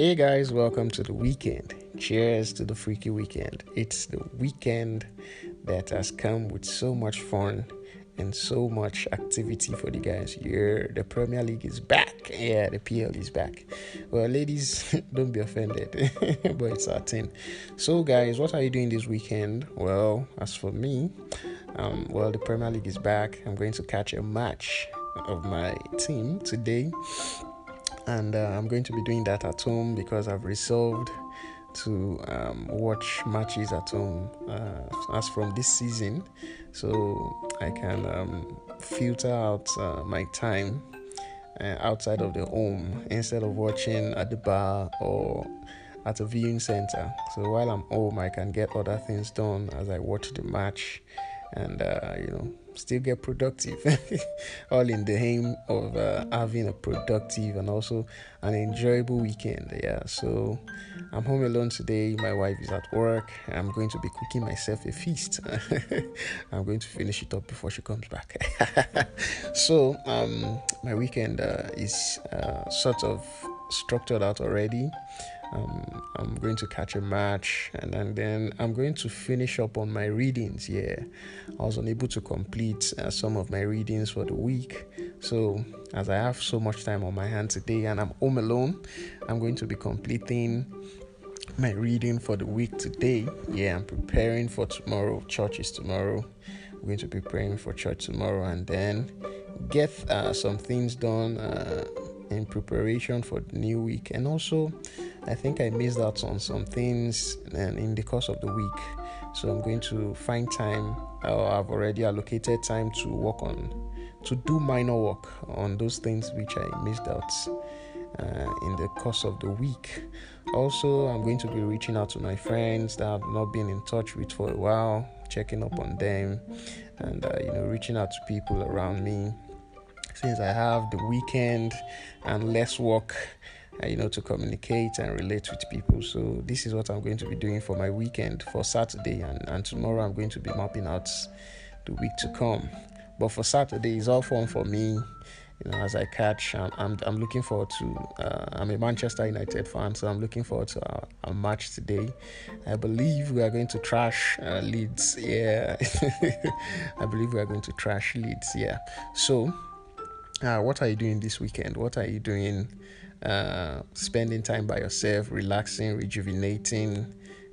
Hey guys, welcome to the weekend. Cheers to the freaky weekend. It's the weekend that has come with so much fun and so much activity for the guys. Yeah, the Premier League is back. Yeah, the PL is back. Well, ladies, don't be offended, but it's our turn. So, guys, what are you doing this weekend? Well, as for me, um, well, the Premier League is back. I'm going to catch a match of my team today, and uh, I'm going to be doing that at home because I've resolved to um, watch matches at home uh, as from this season so I can um, filter out uh, my time uh, outside of the home instead of watching at the bar or at a viewing center. So while I'm home, I can get other things done as I watch the match and uh, you know still get productive. All in the aim of uh, having a productive and also an enjoyable weekend yeah. So i'm home alone today. My wife is at work. I'm going to be cooking myself a feast. I'm going to finish it up before she comes back. So um, my weekend uh, is uh, sort of structured out already um, I'm going to catch a match and, and then I'm going to finish up on my readings. Yeah, I was unable to complete uh, some of my readings for the week. So, as I have so much time on my hand today and I'm home alone, I'm going to be completing my reading for the week today. Yeah, I'm preparing for tomorrow. Church is tomorrow. I'm going to be praying for church tomorrow and then get uh, some things done uh, in preparation for the new week and also I think I missed out on some things in the course of the week. So I'm going to find time, or I've already allocated time to work on, to do minor work on those things which I missed out uh, in the course of the week. Also, I'm going to be reaching out to my friends that I've not been in touch with for a while, checking up on them, and uh, you know, reaching out to people around me. Since I have the weekend and less work uh, you know, to communicate and relate with people. So this is what I'm going to be doing for my weekend for Saturday, and, and tomorrow I'm going to be mapping out the week to come. But for Saturday, it's all fun for me. You know, as I catch, I'm, I'm, I'm looking forward to. Uh, I'm a Manchester United fan, so I'm looking forward to our, our match today. I believe we are going to trash uh, Leeds. Yeah, I believe we are going to trash Leeds. Yeah. So, uh, what are you doing this weekend? What are you doing? Uh, spending time by yourself, relaxing, rejuvenating,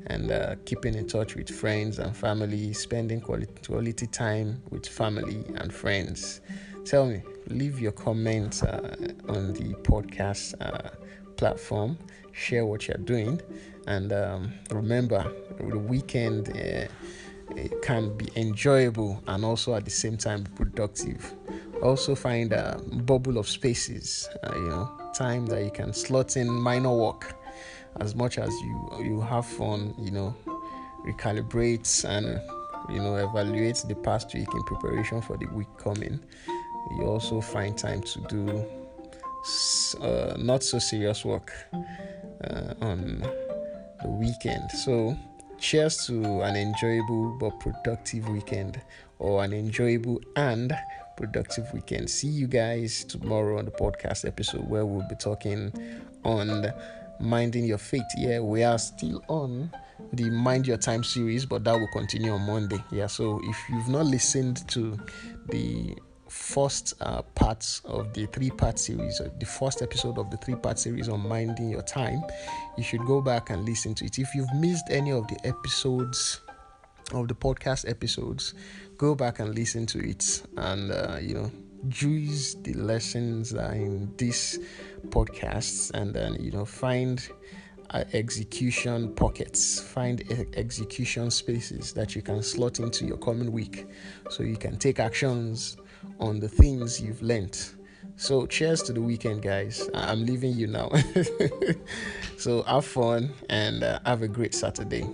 and uh, keeping in touch with friends and family, spending quality, quality time with family and friends. Tell me, leave your comments uh, on the podcast uh, platform, share what you're doing, and um, remember the weekend uh, it can be enjoyable and also at the same time productive. Also, find a bubble of spaces, uh, you know time that you can slot in minor work as much as you you have fun you know recalibrate and you know evaluate the past week in preparation for the week coming. You also find time to do uh, not so serious work uh, on the weekend. So cheers to an enjoyable but productive weekend or an enjoyable and productive weekend. See you guys tomorrow on the podcast episode where we'll be talking on minding your faith. Yeah, we are still on the Mind Your Time series, but that will continue on Monday. Yeah, so if you've not listened to the first uh, part of the three part series, the first episode of the three part series on minding your time, you should go back and listen to it. If you've missed any of the episodes, of the podcast episodes, go back and listen to it and, uh, you know, juice the lessons in this podcast and then, you know, find uh, execution pockets, find execution spaces that you can slot into your coming week so you can take actions on the things you've learned. So, cheers to the weekend, guys. I'm leaving you now. so, have fun and uh, have a great Saturday.